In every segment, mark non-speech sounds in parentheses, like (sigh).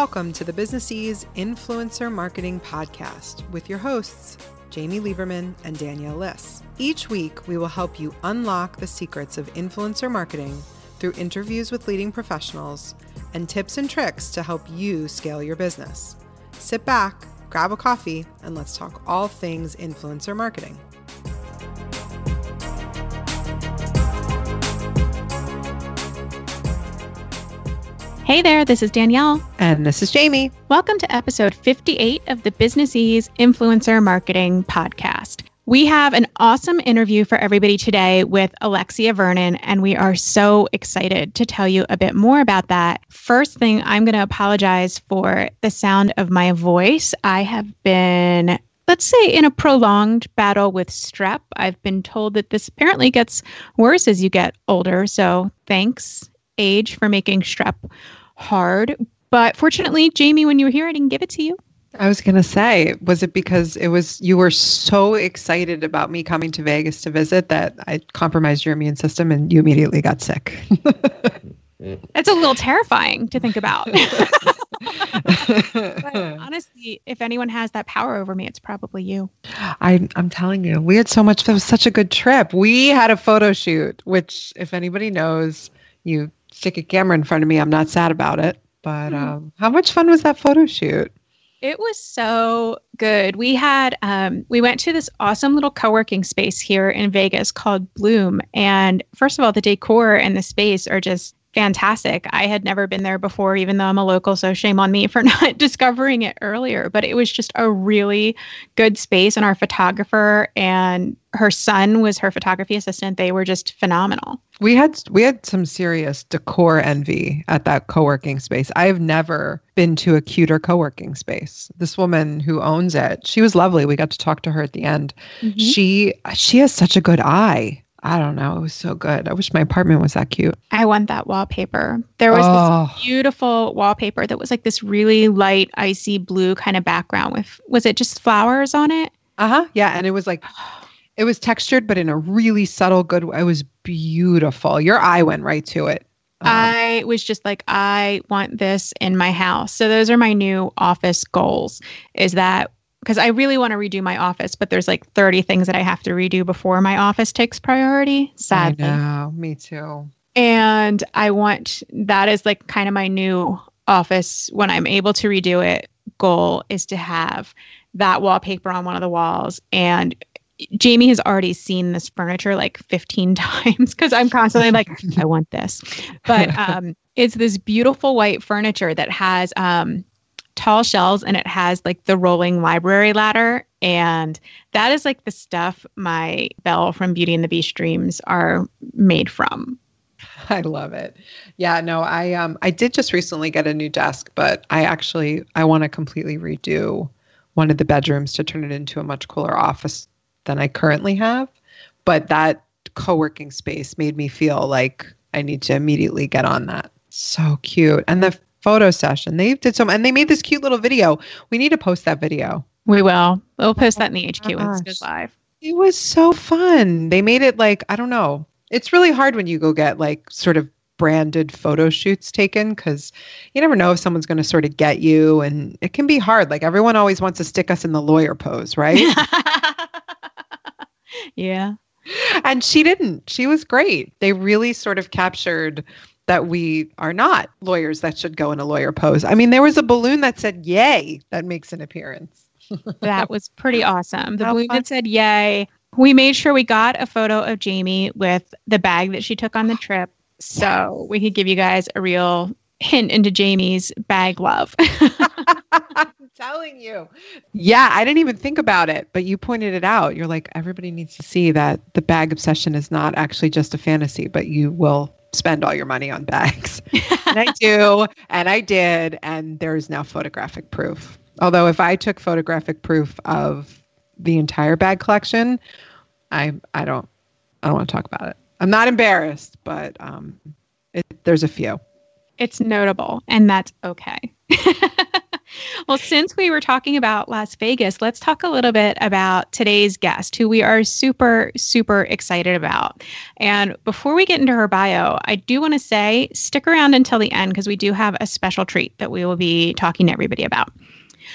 Welcome to the BusinessEase Influencer Marketing Podcast with your hosts, Jamie Lieberman and Danielle Liss. Each week, we will help you unlock the secrets of influencer marketing through interviews with leading professionals and tips and tricks to help you scale your business. Sit back, grab a coffee, and let's talk all things influencer marketing. Hey there, this is Danielle. And this is Jamie. Welcome to episode 58 of the Business Ease Influencer Marketing Podcast. We have an awesome interview for everybody today with Alexia Vernon, and we are so excited to tell you a bit more about that. First thing, I'm going to apologize for the sound of my voice. I have been let's say in a prolonged battle with strep. I've been told that this apparently gets worse as you get older. So thanks, age, for making strep hard. But fortunately, Jamie, when you were here, I didn't give it to you. I was going to say, was it because it was you were so excited about me coming to Vegas to visit that I compromised your immune system and you immediately got sick? (laughs) That's a little terrifying to think about. (laughs) But honestly, if anyone has that power over me, it's probably you. I, I'm telling you, we had so much. That was such a good trip. We had a photo shoot, which, if anybody knows, you stick a camera in front of me, I'm not sad about it. But mm-hmm. um, how much fun was that photo shoot? It was so good. We had um, we went to this awesome little co-working space here in Vegas called Bloom, and first of all, the decor and the space are just fantastic. I had never been there before, even though I'm a local, so shame on me (laughs) for not discovering it earlier. But it was just a really good space, and our photographer and her son was her photography assistant. They were just phenomenal. We had we had some serious decor envy at that co-working space. I've never been to a cuter co-working space. This woman who owns it, she was lovely. We got to talk to her at the end. Mm-hmm. She she has such a good eye. I don't know. It was so good. I wish my apartment was that cute. I want that wallpaper. There was oh. this beautiful wallpaper that was like this really light, icy blue kind of background with, was it just flowers on it? Uh huh. Yeah. And it was like, (sighs) it was textured, but in a really subtle, good way. It was beautiful. Your eye went right to it. Um, I was just like, I want this in my house. So those are my new office goals is that because I really want to redo my office, but there's like 30 things that I have to redo before my office takes priority. Sadly. I know, me too. And I want that is like kind of my new office when I'm able to redo it. Goal is to have that wallpaper on one of the walls. And Jamie has already seen this furniture like 15 (laughs) times because I'm constantly like, (laughs) I want this. But um, it's this beautiful white furniture that has um, tall shelves and it has like the rolling library ladder. And that is like the stuff my Belle from Beauty and the Beast dreams are made from. (laughs) I love it. Yeah, no, I um I did just recently get a new desk, but I actually I want to completely redo one of the bedrooms to turn it into a much cooler office than I currently have. But that co-working space made me feel like I need to immediately get on that. So cute. And the photo session. They did some, and they made this cute little video. We need to post that video. We will. We'll post oh that in the HQ oh Insta Live. It was so fun. They made it like I don't know. It's really hard when you go get like sort of branded photo shoots taken because you never know if someone's going to sort of get you, and it can be hard. Like everyone always wants to stick us in the lawyer pose, right? (laughs) yeah. And she didn't. She was great. They really sort of captured that we are not lawyers that should go in a lawyer pose. I mean, there was a balloon that said yay that makes an appearance. (laughs) that was pretty awesome. The How balloon fun. that said yay. We made sure we got a photo of Jamie with the bag that she took on the trip so (gasps) we could give you guys a real hint into Jamie's bag love. (laughs) Telling you. Yeah, I didn't even think about it, but you pointed it out. You're like, everybody needs to see that the bag obsession is not actually just a fantasy, but you will spend all your money on bags. (laughs) and I do, and I did, and there is now photographic proof. Although if I took photographic proof of the entire bag collection, I I don't I don't want to talk about it. I'm not embarrassed, but um, it, there's a few. It's notable, and that's okay. (laughs) (laughs) well, since we were talking about Las Vegas, let's talk a little bit about today's guest, who we are super, super excited about. And before we get into her bio, I do want to say stick around until the end because we do have a special treat that we will be talking to everybody about.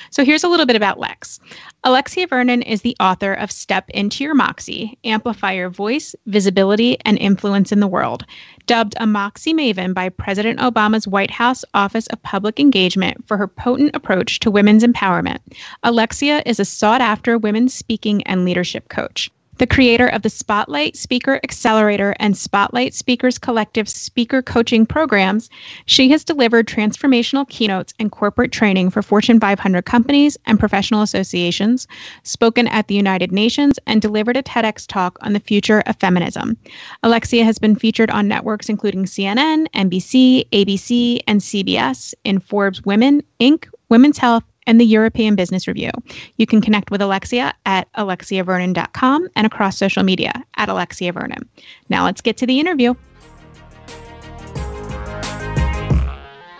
So here's a little bit about Lex. Alexia Vernon is the author of Step Into Your Moxie Amplify Your Voice, Visibility, and Influence in the World. Dubbed a Moxie Maven by President Obama's White House Office of Public Engagement for her potent approach to women's empowerment, Alexia is a sought after women's speaking and leadership coach the creator of the Spotlight Speaker Accelerator and Spotlight Speakers Collective speaker coaching programs, she has delivered transformational keynotes and corporate training for Fortune 500 companies and professional associations, spoken at the United Nations, and delivered a TEDx talk on the future of feminism. Alexia has been featured on networks including CNN, NBC, ABC, and CBS in Forbes Women, Inc., Women's Health, and the European Business Review. You can connect with Alexia at alexiavernon.com and across social media at Alexia Vernon. Now let's get to the interview.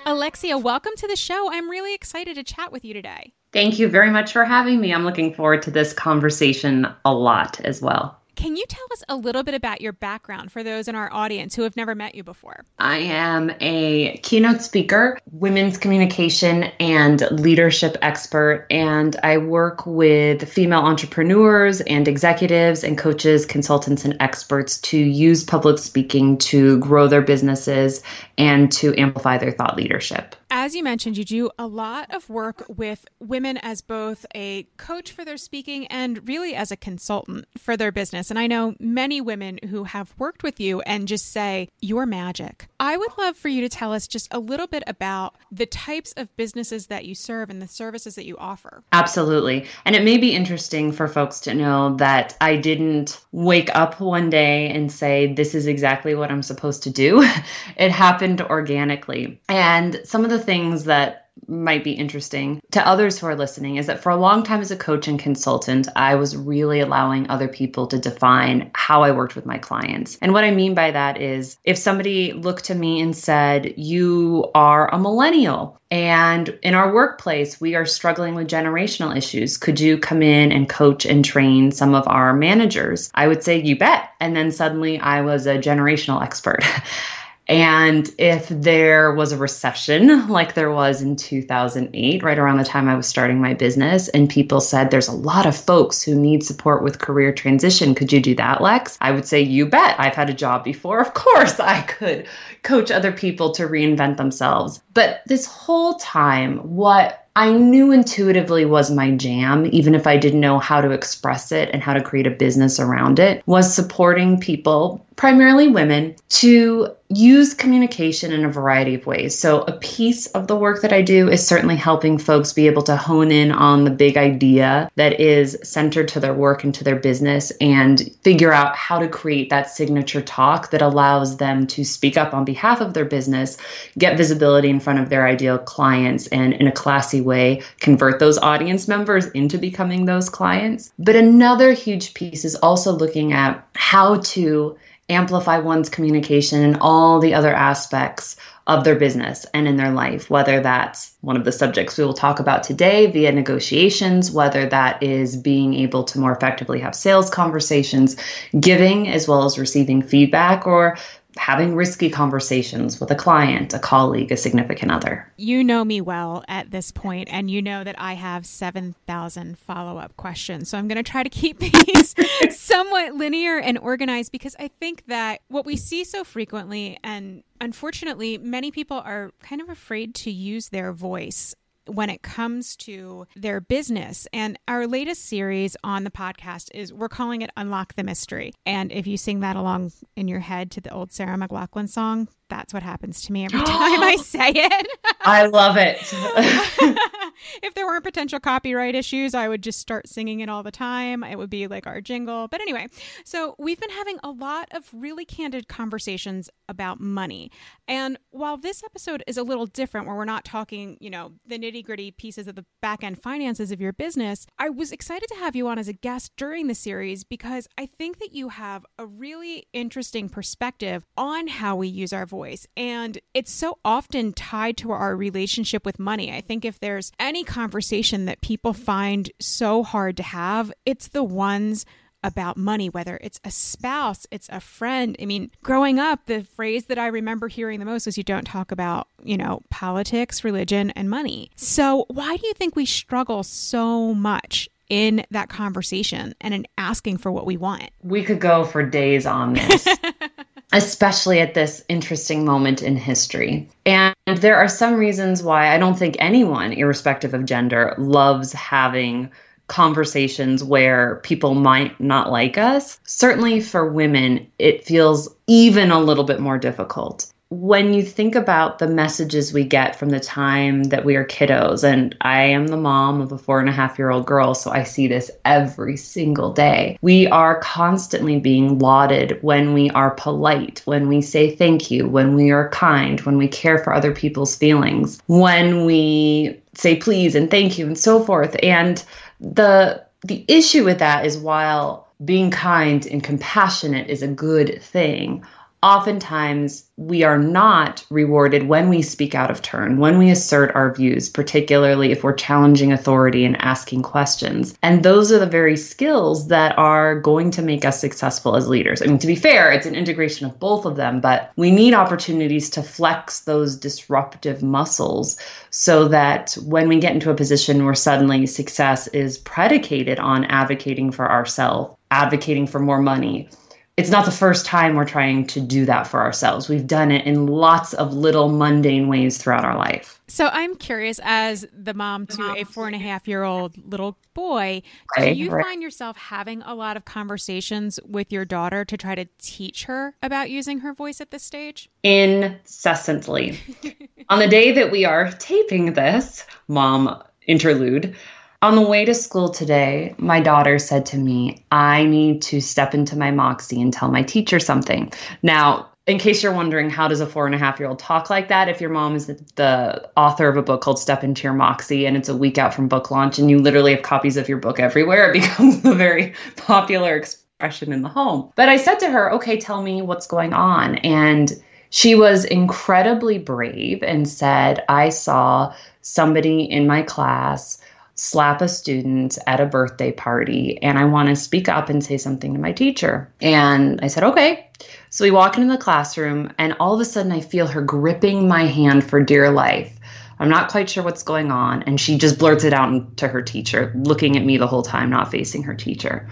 Alexia, welcome to the show. I'm really excited to chat with you today. Thank you very much for having me. I'm looking forward to this conversation a lot as well. Can you tell us a little bit about your background for those in our audience who have never met you before? I am a keynote speaker, women's communication and leadership expert, and I work with female entrepreneurs and executives and coaches, consultants, and experts to use public speaking to grow their businesses and to amplify their thought leadership. As you mentioned, you do a lot of work with women as both a coach for their speaking and really as a consultant for their business. And I know many women who have worked with you and just say, You're magic. I would love for you to tell us just a little bit about the types of businesses that you serve and the services that you offer. Absolutely. And it may be interesting for folks to know that I didn't wake up one day and say, This is exactly what I'm supposed to do. (laughs) it happened organically. And some of the things that might be interesting to others who are listening is that for a long time as a coach and consultant, I was really allowing other people to define how I worked with my clients. And what I mean by that is if somebody looked to me and said, You are a millennial, and in our workplace, we are struggling with generational issues. Could you come in and coach and train some of our managers? I would say, You bet. And then suddenly I was a generational expert. (laughs) And if there was a recession like there was in 2008, right around the time I was starting my business, and people said, There's a lot of folks who need support with career transition. Could you do that, Lex? I would say, You bet. I've had a job before. Of course, I could coach other people to reinvent themselves. But this whole time, what I knew intuitively was my jam, even if I didn't know how to express it and how to create a business around it, was supporting people, primarily women, to use communication in a variety of ways. So, a piece of the work that I do is certainly helping folks be able to hone in on the big idea that is centered to their work and to their business and figure out how to create that signature talk that allows them to speak up on behalf of their business, get visibility in front of their ideal clients, and in a classy way, convert those audience members into becoming those clients. But another huge piece is also looking at how to amplify one's communication and all the other aspects of their business and in their life, whether that's one of the subjects we will talk about today via negotiations, whether that is being able to more effectively have sales conversations, giving as well as receiving feedback, or having risky conversations with a client, a colleague, a significant other. You know me well at this point, and you know that I have 7,000 follow up questions. So I'm going to try to keep (laughs) these (laughs) somewhat linear and organized because I think that what we see so frequently, and unfortunately, many people are kind of afraid to use their voice when it comes to their business. And our latest series on the podcast is we're calling it Unlock the Mystery. And if you sing that along in your head to the old Sarah McLachlan song, that's what happens to me every (gasps) time I say it. I love it. (laughs) (laughs) if there weren't potential copyright issues, I would just start singing it all the time. It would be like our jingle. But anyway, so we've been having a lot of really candid conversations about money. And while this episode is a little different, where we're not talking, you know, the nitty gritty pieces of the back end finances of your business, I was excited to have you on as a guest during the series because I think that you have a really interesting perspective on how we use our voice. And it's so often tied to our relationship with money. I think if there's any conversation that people find so hard to have, it's the ones about money, whether it's a spouse, it's a friend. I mean, growing up, the phrase that I remember hearing the most was you don't talk about, you know, politics, religion, and money. So, why do you think we struggle so much in that conversation and in asking for what we want? We could go for days on this. (laughs) especially at this interesting moment in history. And there are some reasons why I don't think anyone, irrespective of gender, loves having conversations where people might not like us. Certainly for women, it feels even a little bit more difficult. When you think about the messages we get from the time that we are kiddos, and I am the mom of a four and a half year old girl, so I see this every single day. We are constantly being lauded when we are polite, when we say thank you, when we are kind, when we care for other people's feelings, when we say please and thank you and so forth. And the the issue with that is while being kind and compassionate is a good thing, oftentimes we are not rewarded when we speak out of turn, when we assert our views, particularly if we're challenging authority and asking questions. And those are the very skills that are going to make us successful as leaders. I mean, to be fair, it's an integration of both of them, but we need opportunities to flex those disruptive muscles so that when we get into a position where suddenly success is predicated on advocating for ourselves, advocating for more money, it's not the first time we're trying to do that for ourselves. We've done it in lots of little mundane ways throughout our life. So I'm curious, as the mom to a four and a half year old little boy, do you find yourself having a lot of conversations with your daughter to try to teach her about using her voice at this stage? Incessantly. (laughs) On the day that we are taping this, mom interlude, on the way to school today, my daughter said to me, I need to step into my moxie and tell my teacher something. Now, in case you're wondering, how does a four and a half year old talk like that? If your mom is the author of a book called Step Into Your Moxie and it's a week out from book launch and you literally have copies of your book everywhere, it (laughs) becomes a very popular expression in the home. But I said to her, okay, tell me what's going on. And she was incredibly brave and said, I saw somebody in my class slap a student at a birthday party and I want to speak up and say something to my teacher. And I said, okay. So we walk into the classroom and all of a sudden I feel her gripping my hand for dear life. I'm not quite sure what's going on. And she just blurts it out to her teacher, looking at me the whole time, not facing her teacher.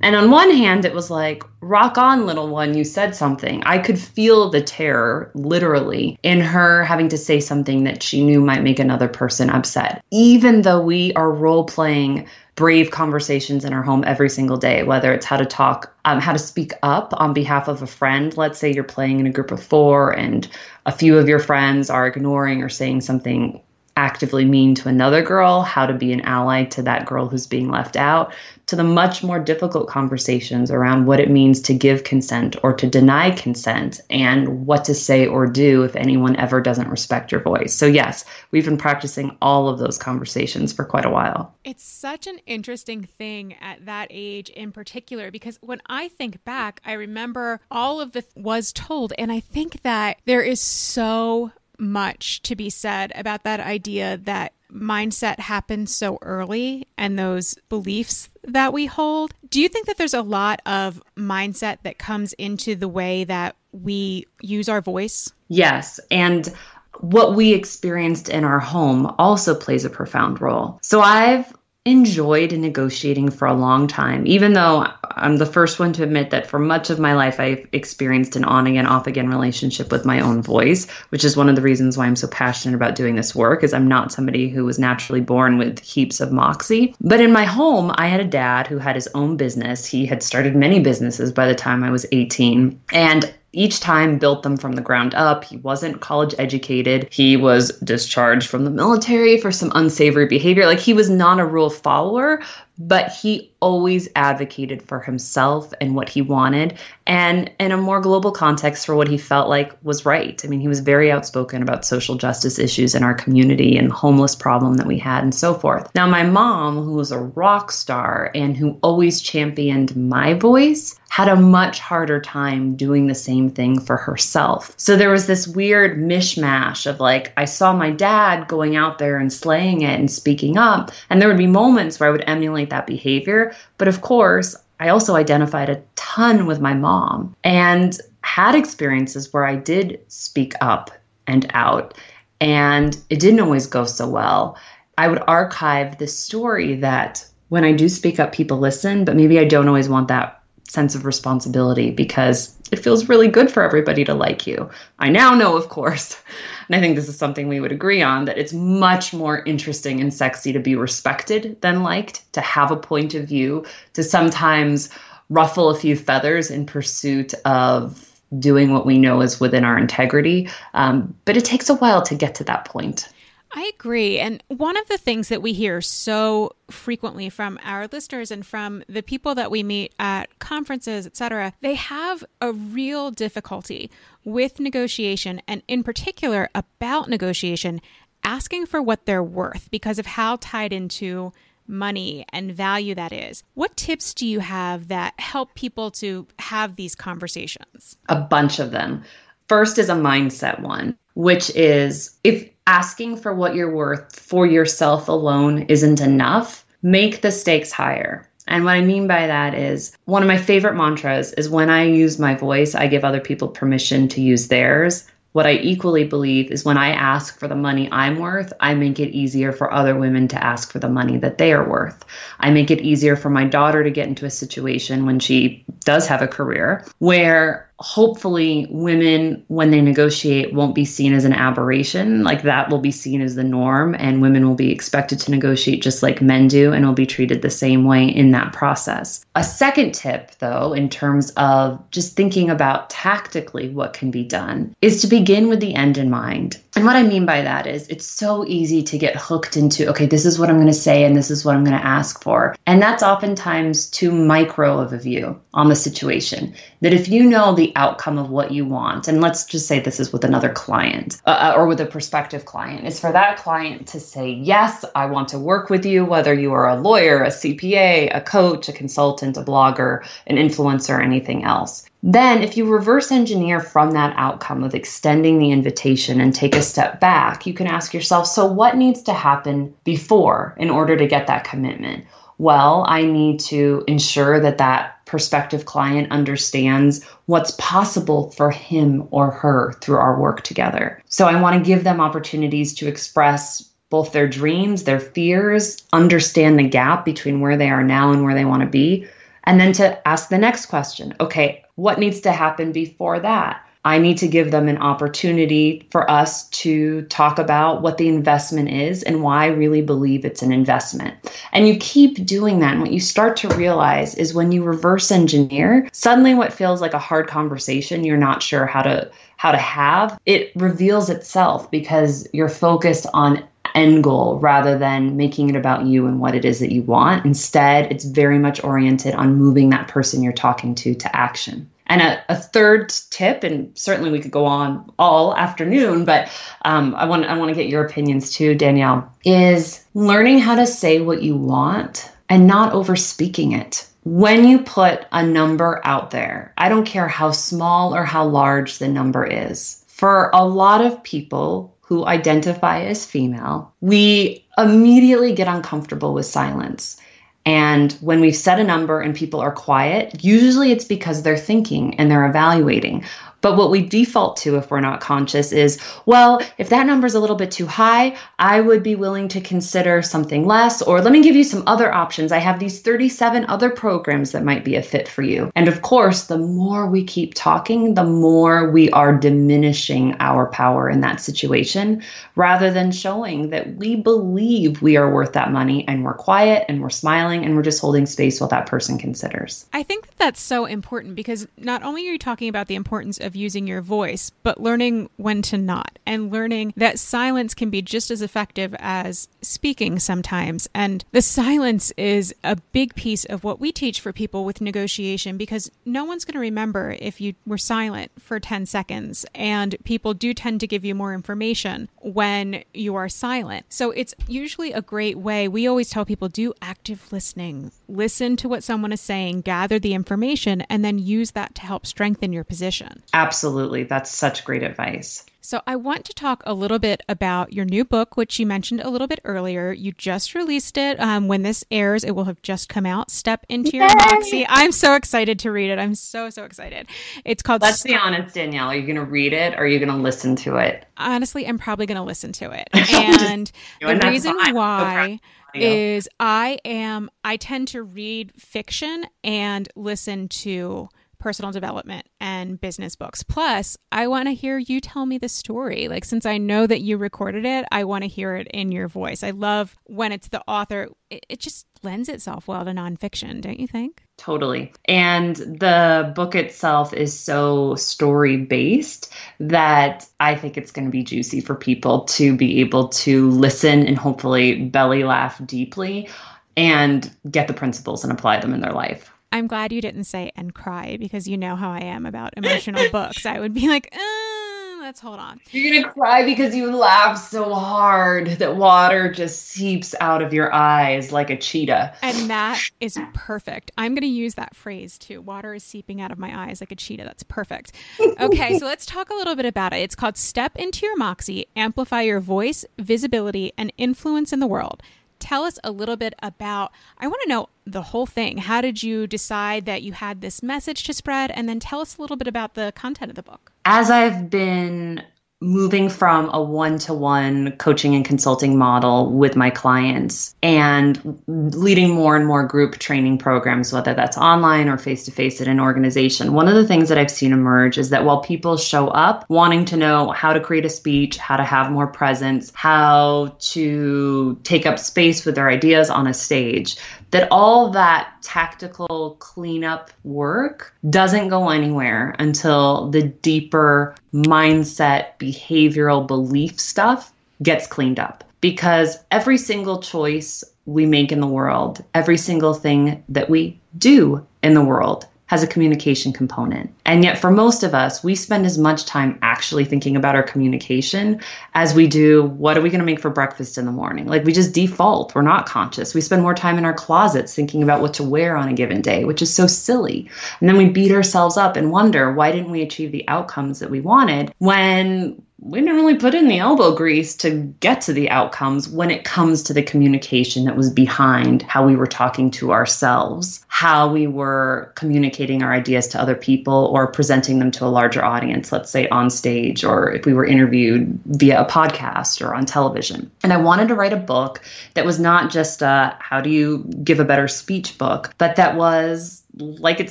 And on one hand, it was like, rock on, little one, you said something. I could feel the terror, literally, in her having to say something that she knew might make another person upset. Even though we are role playing brave conversations in our home every single day, whether it's how to talk, um, how to speak up on behalf of a friend. Let's say you're playing in a group of four and a few of your friends are ignoring or saying something actively mean to another girl, how to be an ally to that girl who's being left out, to the much more difficult conversations around what it means to give consent or to deny consent and what to say or do if anyone ever doesn't respect your voice. So, yes, we've been practicing all of those conversations for quite a while. It's such an interesting thing at that age in particular because when I think back, I remember all of the was told, and I think that there is so much to be said about that idea that mindset happens so early and those beliefs that we hold. Do you think that there's a lot of mindset that comes into the way that we use our voice? Yes. And what we experienced in our home also plays a profound role. So I've enjoyed negotiating for a long time, even though I'm the first one to admit that for much of my life, I've experienced an on again, off again relationship with my own voice, which is one of the reasons why I'm so passionate about doing this work, is I'm not somebody who was naturally born with heaps of moxie. But in my home, I had a dad who had his own business. He had started many businesses by the time I was 18. And each time built them from the ground up. He wasn't college educated. He was discharged from the military for some unsavory behavior. Like he was not a rule follower, but he always advocated for himself and what he wanted and in a more global context for what he felt like was right. I mean, he was very outspoken about social justice issues in our community and homeless problem that we had and so forth. Now, my mom, who was a rock star and who always championed my voice, had a much harder time doing the same thing for herself. So there was this weird mishmash of like, I saw my dad going out there and slaying it and speaking up. And there would be moments where I would emulate that behavior. But of course, I also identified a ton with my mom and had experiences where I did speak up and out. And it didn't always go so well. I would archive the story that when I do speak up, people listen, but maybe I don't always want that sense of responsibility because it feels really good for everybody to like you. I now know, of course, and I think this is something we would agree on that it's much more interesting and sexy to be respected than liked, to have a point of view, to sometimes ruffle a few feathers in pursuit of doing what we know is within our integrity. Um, but it takes a while to get to that point. I agree. And one of the things that we hear so frequently from our listeners and from the people that we meet at conferences, et cetera, they have a real difficulty with negotiation and in particular about negotiation asking for what they're worth because of how tied into money and value that is. What tips do you have that help people to have these conversations? A bunch of them. First is a mindset one, which is if asking for what you're worth for yourself alone isn't enough, make the stakes higher. And what I mean by that is one of my favorite mantras is when I use my voice, I give other people permission to use theirs. What I equally believe is when I ask for the money I'm worth, I make it easier for other women to ask for the money that they are worth. I make it easier for my daughter to get into a situation when she does have a career where hopefully women when they negotiate won't be seen as an aberration. Like that will be seen as the norm and women will be expected to negotiate just like men do and will be treated the same way in that process. A second tip though in terms of just thinking about tactically what can be done is to begin with the end in mind and what i mean by that is it's so easy to get hooked into okay this is what i'm going to say and this is what i'm going to ask for and that's oftentimes too micro of a view on the situation that if you know the outcome of what you want, and let's just say this is with another client uh, uh, or with a prospective client, is for that client to say, Yes, I want to work with you, whether you are a lawyer, a CPA, a coach, a consultant, a blogger, an influencer, anything else. Then, if you reverse engineer from that outcome of extending the invitation and take a step back, you can ask yourself so, what needs to happen before in order to get that commitment? Well, I need to ensure that that prospective client understands what's possible for him or her through our work together. So I want to give them opportunities to express both their dreams, their fears, understand the gap between where they are now and where they want to be, and then to ask the next question okay, what needs to happen before that? I need to give them an opportunity for us to talk about what the investment is and why I really believe it's an investment. And you keep doing that. And what you start to realize is when you reverse engineer, suddenly what feels like a hard conversation you're not sure how to how to have, it reveals itself because you're focused on end goal rather than making it about you and what it is that you want. Instead, it's very much oriented on moving that person you're talking to to action. And a, a, third tip, and certainly we could go on all afternoon, but um, I want I want to get your opinions too, Danielle, is learning how to say what you want and not over speaking it. When you put a number out there, I don't care how small or how large the number is. For a lot of people who identify as female, we immediately get uncomfortable with silence. And when we've set a number and people are quiet, usually it's because they're thinking and they're evaluating. But what we default to if we're not conscious is, well, if that number is a little bit too high, I would be willing to consider something less. Or let me give you some other options. I have these 37 other programs that might be a fit for you. And of course, the more we keep talking, the more we are diminishing our power in that situation rather than showing that we believe we are worth that money and we're quiet and we're smiling and we're just holding space while that person considers. I think that that's so important because not only are you talking about the importance of using your voice, but learning when to not and learning that silence can be just as effective as speaking sometimes. And the silence is a big piece of what we teach for people with negotiation because no one's going to remember if you were silent for 10 seconds. And people do tend to give you more information when you are silent. So it's usually a great way. We always tell people do active listening, listen to what someone is saying, gather the information, and then use that to help strengthen your position. Absolutely. That's such great advice. So, I want to talk a little bit about your new book, which you mentioned a little bit earlier. You just released it. Um, when this airs, it will have just come out. Step into Yay! your moxie. I'm so excited to read it. I'm so, so excited. It's called. Let's be honest, Danielle. Are you going to read it or are you going to listen to it? Honestly, I'm probably going to listen to it. (laughs) And the reason why is I am, I tend to read fiction and listen to personal development and business books. Plus, I want to hear you tell me the story. Like, since I know that you recorded it, I want to hear it in your voice. I love when it's the author, it, it just lends itself well to nonfiction, don't you think? Totally. And the book itself is so story based that I think it's going to be juicy for people to be able to listen and hopefully belly laugh deeply and get the principles and apply them in their life. I'm glad you didn't say and cry because you know how I am about emotional (laughs) books. I would be like, uh, let's hold on. You're going to cry because you laugh so hard that water just seeps out of your eyes like a cheetah. And that is perfect. I'm going to use that phrase too. Water is seeping out of my eyes like a cheetah. That's perfect. Okay, so (laughs) let's talk a little bit about it. It's called Step into Your Moxie, Amplify Your Voice, Visibility, and Influence in the World tell us a little bit about i want to know the whole thing. How did you decide that you had this message to spread? And then tell us a little bit about the content of the book. As i've been moving from a one to one coaching and consulting model with my clients and leading more and more group training programs, whether that's online or face to face at an organization. One of the things that I've seen emerge is that while people show up wanting to know how to create a speech, how to have more presence, how to take up space with their ideas on a stage, that all that tactical cleanup work doesn't go anywhere until the deeper mindset, behavioral belief stuff gets cleaned up. Because every single choice we make in the world, every single thing that we do in the world has a communication component. And yet, for most of us, we spend as much time actually thinking about our communication as we do what are we going to make for breakfast in the morning? Like, we just default. We're not conscious. We spend more time in our closets thinking about what to wear on a given day, which is so silly. And then we beat ourselves up and wonder why didn't we achieve the outcomes that we wanted when we didn't really put in the elbow grease to get to the outcomes when it comes to the communication that was behind how we were talking to ourselves, how we were communicating our ideas to other people or presenting them to a larger audience, let's say on stage, or if we were interviewed via a podcast or on television. And I wanted to write a book that was not just a how do you give a better speech book, but that was like it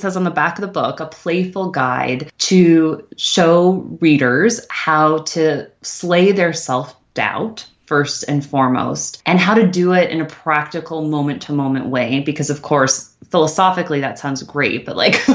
says on the back of the book, a playful guide to show readers how to slay their self doubt first and foremost, and how to do it in a practical moment to moment way. Because, of course, philosophically, that sounds great, but like (laughs)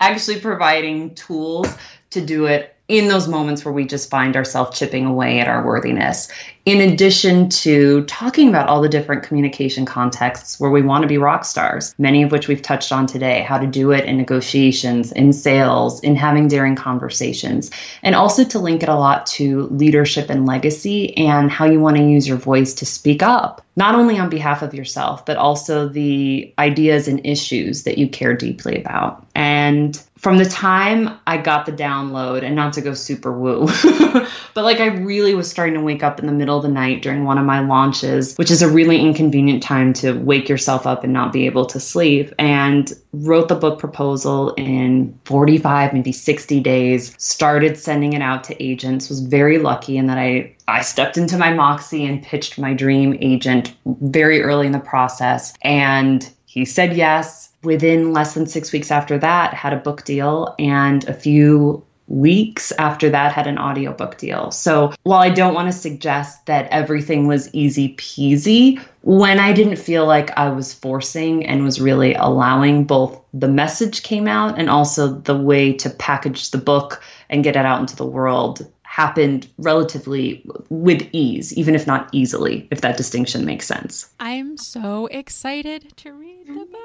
actually providing tools to do it in those moments where we just find ourselves chipping away at our worthiness, in addition to talking about all the different communication contexts where we want to be rock stars, many of which we've touched on today, how to do it in negotiations, in sales, in having daring conversations, and also to link it a lot to leadership and legacy and how you want to use your voice to speak up, not only on behalf of yourself, but also the ideas and issues that you care deeply about. And from the time I got the download, and not to go super woo, (laughs) but like I really was starting to wake up in the middle of the night during one of my launches, which is a really inconvenient time to wake yourself up and not be able to sleep, and wrote the book proposal in 45, maybe 60 days, started sending it out to agents, was very lucky in that I I stepped into my Moxie and pitched my dream agent very early in the process. And he said yes within less than six weeks after that, had a book deal and a few weeks after that had an audiobook deal. So while I don't want to suggest that everything was easy peasy, when I didn't feel like I was forcing and was really allowing both the message came out and also the way to package the book and get it out into the world happened relatively with ease, even if not easily, if that distinction makes sense. I'm so excited to read the mm-hmm. book.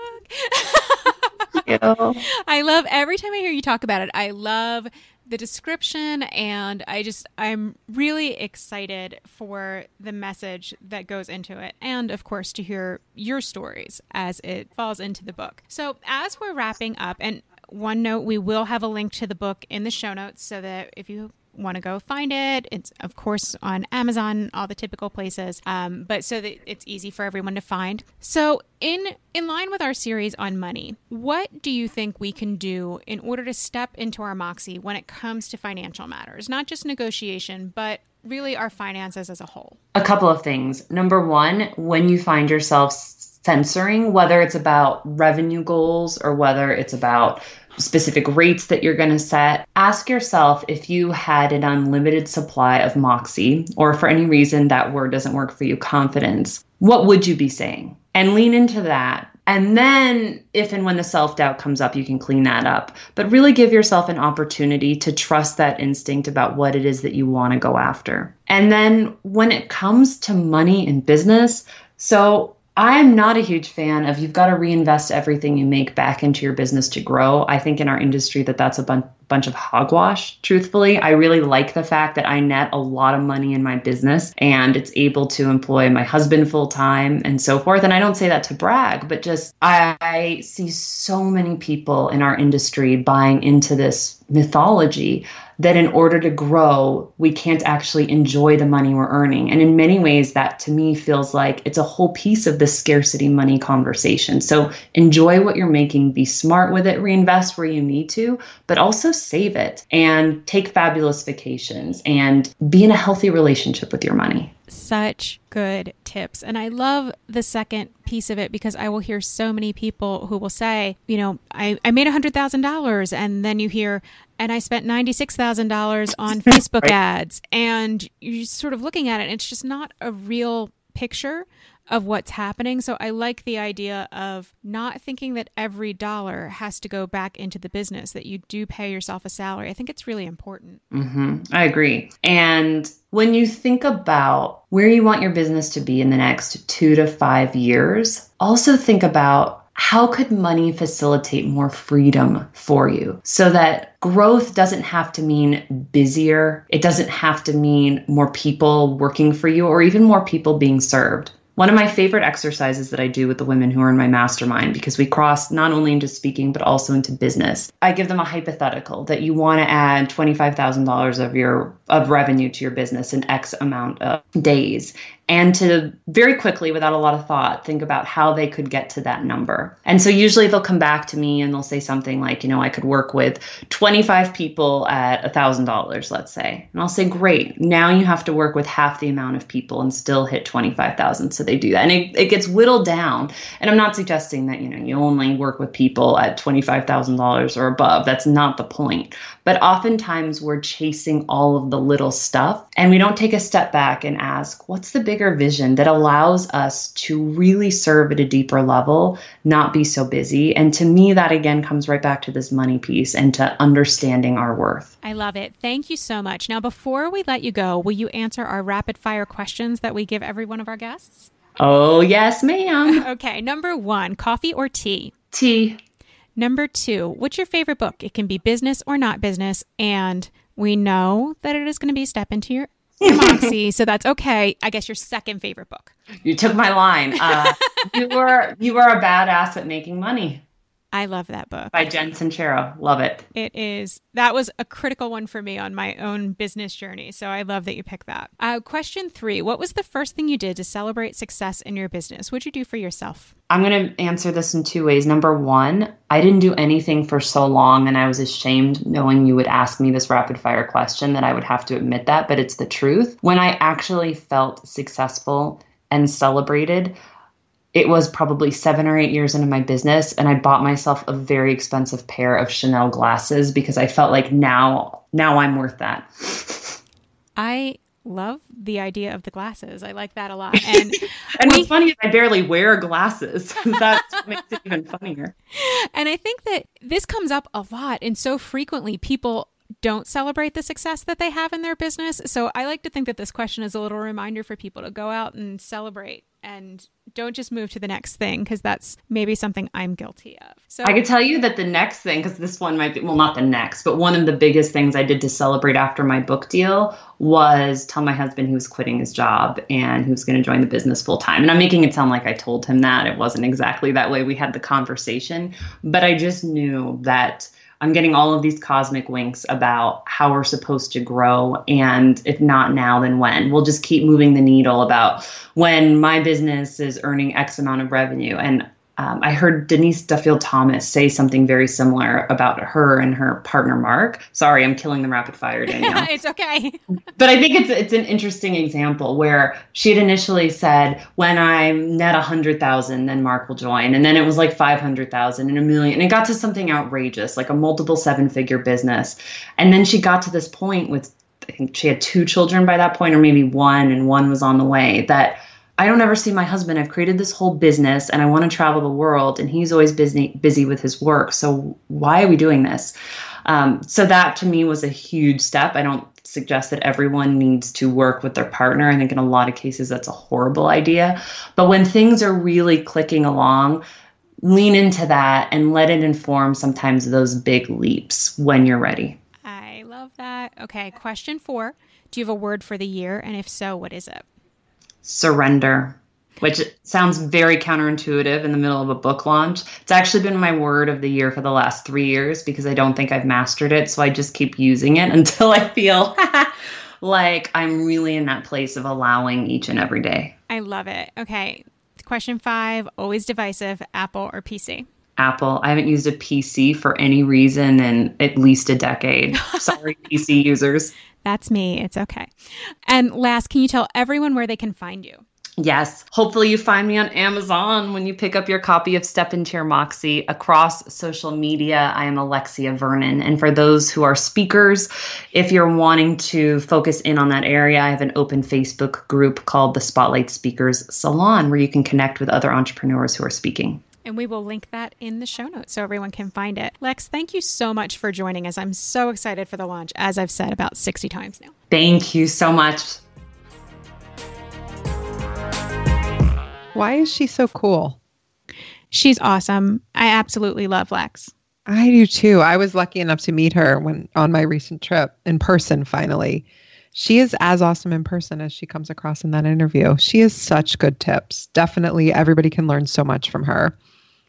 (laughs) I love every time I hear you talk about it. I love the description and I just I'm really excited for the message that goes into it and of course to hear your stories as it falls into the book. So as we're wrapping up and one note we will have a link to the book in the show notes so that if you want to go find it. It's of course on Amazon, all the typical places, um, but so that it's easy for everyone to find. So in in line with our series on money, what do you think we can do in order to step into our moxie when it comes to financial matters, not just negotiation, but really our finances as a whole? A couple of things. Number one, when you find yourself censoring, whether it's about revenue goals or whether it's about specific rates that you're going to set. Ask yourself if you had an unlimited supply of Moxie, or for any reason that word doesn't work for you, confidence, what would you be saying? And lean into that. And then, if and when the self doubt comes up, you can clean that up. But really give yourself an opportunity to trust that instinct about what it is that you want to go after. And then, when it comes to money and business, so I'm not a huge fan of you've got to reinvest everything you make back into your business to grow. I think in our industry that that's a bun- bunch of hogwash, truthfully. I really like the fact that I net a lot of money in my business and it's able to employ my husband full time and so forth. And I don't say that to brag, but just I, I see so many people in our industry buying into this mythology that in order to grow, we can't actually enjoy the money we're earning. And in many ways, that to me feels like it's a whole piece of the scarcity money conversation. So enjoy what you're making, be smart with it, reinvest where you need to, but also save it and take fabulous vacations and be in a healthy relationship with your money such good tips. And I love the second piece of it because I will hear so many people who will say, you know, I, I made $100,000. And then you hear, and I spent $96,000 on (laughs) Facebook right. ads. And you're sort of looking at it, and it's just not a real picture of what's happening. So I like the idea of not thinking that every dollar has to go back into the business, that you do pay yourself a salary. I think it's really important. Mm-hmm. I agree. And when you think about where you want your business to be in the next two to five years, also think about how could money facilitate more freedom for you so that growth doesn't have to mean busier? It doesn't have to mean more people working for you or even more people being served. One of my favorite exercises that I do with the women who are in my mastermind, because we cross not only into speaking, but also into business. I give them a hypothetical that you want to add $25,000 of your of revenue to your business in X amount of days and to very quickly, without a lot of thought, think about how they could get to that number. And so usually they'll come back to me and they'll say something like, you know, I could work with 25 people at $1,000, let's say. And I'll say, great. Now you have to work with half the amount of people and still hit 25,000. So they do that. And it, it gets whittled down. And I'm not suggesting that, you know, you only work with people at $25,000 or above. That's not the point. But oftentimes we're chasing all of the little stuff and we don't take a step back and ask, what's the bigger vision that allows us to really serve at a deeper level, not be so busy? And to me, that again comes right back to this money piece and to understanding our worth. I love it. Thank you so much. Now, before we let you go, will you answer our rapid fire questions that we give every one of our guests? Oh, yes, ma'am. (laughs) okay. Number one coffee or tea? Tea. Number two, what's your favorite book? It can be business or not business. And we know that it is going to be Step Into Your, Moxie. so that's okay. I guess your second favorite book. You took my line. Uh, (laughs) you were you were a badass at making money. I love that book. By Jen Sincero. Love it. It is. That was a critical one for me on my own business journey. So I love that you picked that. Uh, question three What was the first thing you did to celebrate success in your business? What'd you do for yourself? I'm going to answer this in two ways. Number one, I didn't do anything for so long, and I was ashamed knowing you would ask me this rapid fire question that I would have to admit that, but it's the truth. When I actually felt successful and celebrated, it was probably seven or eight years into my business, and I bought myself a very expensive pair of Chanel glasses because I felt like now, now I'm worth that. I love the idea of the glasses. I like that a lot. (laughs) And, and we, what's funny is I barely wear glasses. (laughs) that makes it even funnier. And I think that this comes up a lot and so frequently people don't celebrate the success that they have in their business. So I like to think that this question is a little reminder for people to go out and celebrate and don't just move to the next thing because that's maybe something I'm guilty of. So I could tell you that the next thing, because this one might be, well, not the next, but one of the biggest things I did to celebrate after my book deal was tell my husband he was quitting his job and he was going to join the business full time. And I'm making it sound like I told him that. It wasn't exactly that way. We had the conversation, but I just knew that I'm getting all of these cosmic winks about how we're supposed to grow. And if not now, then when? We'll just keep moving the needle about when my business is earning X amount of revenue. And um, I heard Denise Duffield Thomas say something very similar about her and her partner Mark. Sorry, I'm killing the rapid fire, (laughs) Danielle. it's okay. but I think it's it's an interesting example where she had initially said, "When I'm net a hundred thousand, then Mark will join," and then it was like five hundred thousand and a million, and it got to something outrageous, like a multiple seven figure business. And then she got to this point with, I think she had two children by that point, or maybe one, and one was on the way. That I don't ever see my husband. I've created this whole business and I want to travel the world and he's always busy busy with his work. So why are we doing this? Um, so that to me was a huge step. I don't suggest that everyone needs to work with their partner. I think in a lot of cases that's a horrible idea. But when things are really clicking along, lean into that and let it inform sometimes those big leaps when you're ready. I love that. Okay, question 4. Do you have a word for the year and if so, what is it? Surrender, which sounds very counterintuitive in the middle of a book launch. It's actually been my word of the year for the last three years because I don't think I've mastered it. So I just keep using it (laughs) until I feel (laughs) like I'm really in that place of allowing each and every day. I love it. Okay. Question five always divisive Apple or PC? Apple. I haven't used a PC for any reason in at least a decade. (laughs) Sorry, PC users. That's me. It's okay. And last, can you tell everyone where they can find you? Yes. Hopefully, you find me on Amazon when you pick up your copy of Step Into Your Moxie. Across social media, I am Alexia Vernon. And for those who are speakers, if you're wanting to focus in on that area, I have an open Facebook group called the Spotlight Speakers Salon where you can connect with other entrepreneurs who are speaking. And we will link that in the show notes so everyone can find it. Lex, thank you so much for joining us. I'm so excited for the launch, as I've said about 60 times now. Thank you so much. Why is she so cool? She's awesome. I absolutely love Lex. I do too. I was lucky enough to meet her when on my recent trip in person finally. She is as awesome in person as she comes across in that interview. She has such good tips. Definitely everybody can learn so much from her.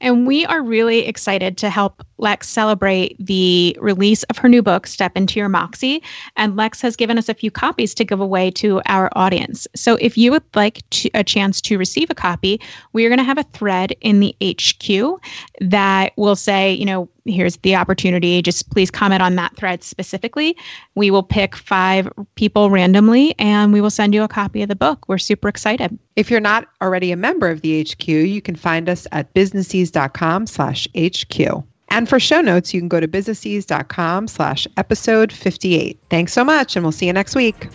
And we are really excited to help Lex celebrate the release of her new book, Step Into Your Moxie. And Lex has given us a few copies to give away to our audience. So if you would like to, a chance to receive a copy, we are going to have a thread in the HQ that will say, you know, here's the opportunity. Just please comment on that thread specifically. We will pick five people randomly and we will send you a copy of the book. We're super excited. If you're not already a member of the HQ, you can find us at businessease.com slash HQ. And for show notes, you can go to businessease.com slash episode 58. Thanks so much, and we'll see you next week.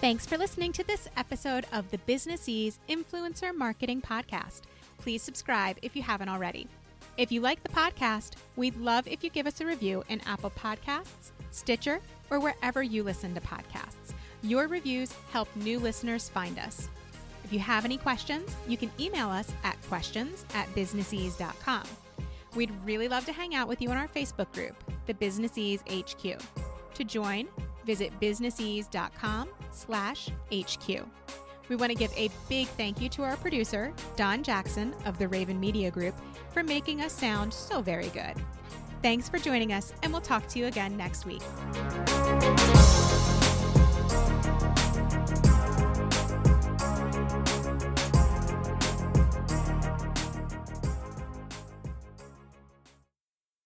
Thanks for listening to this episode of the Business Ease Influencer Marketing Podcast. Please subscribe if you haven't already. If you like the podcast, we'd love if you give us a review in Apple Podcasts, Stitcher, or wherever you listen to podcasts. Your reviews help new listeners find us. If you have any questions, you can email us at questions at businessease.com. We'd really love to hang out with you in our Facebook group, the Business Ease HQ. To join, visit businessease.com slash HQ. We want to give a big thank you to our producer, Don Jackson of the Raven Media Group, for making us sound so very good. Thanks for joining us, and we'll talk to you again next week.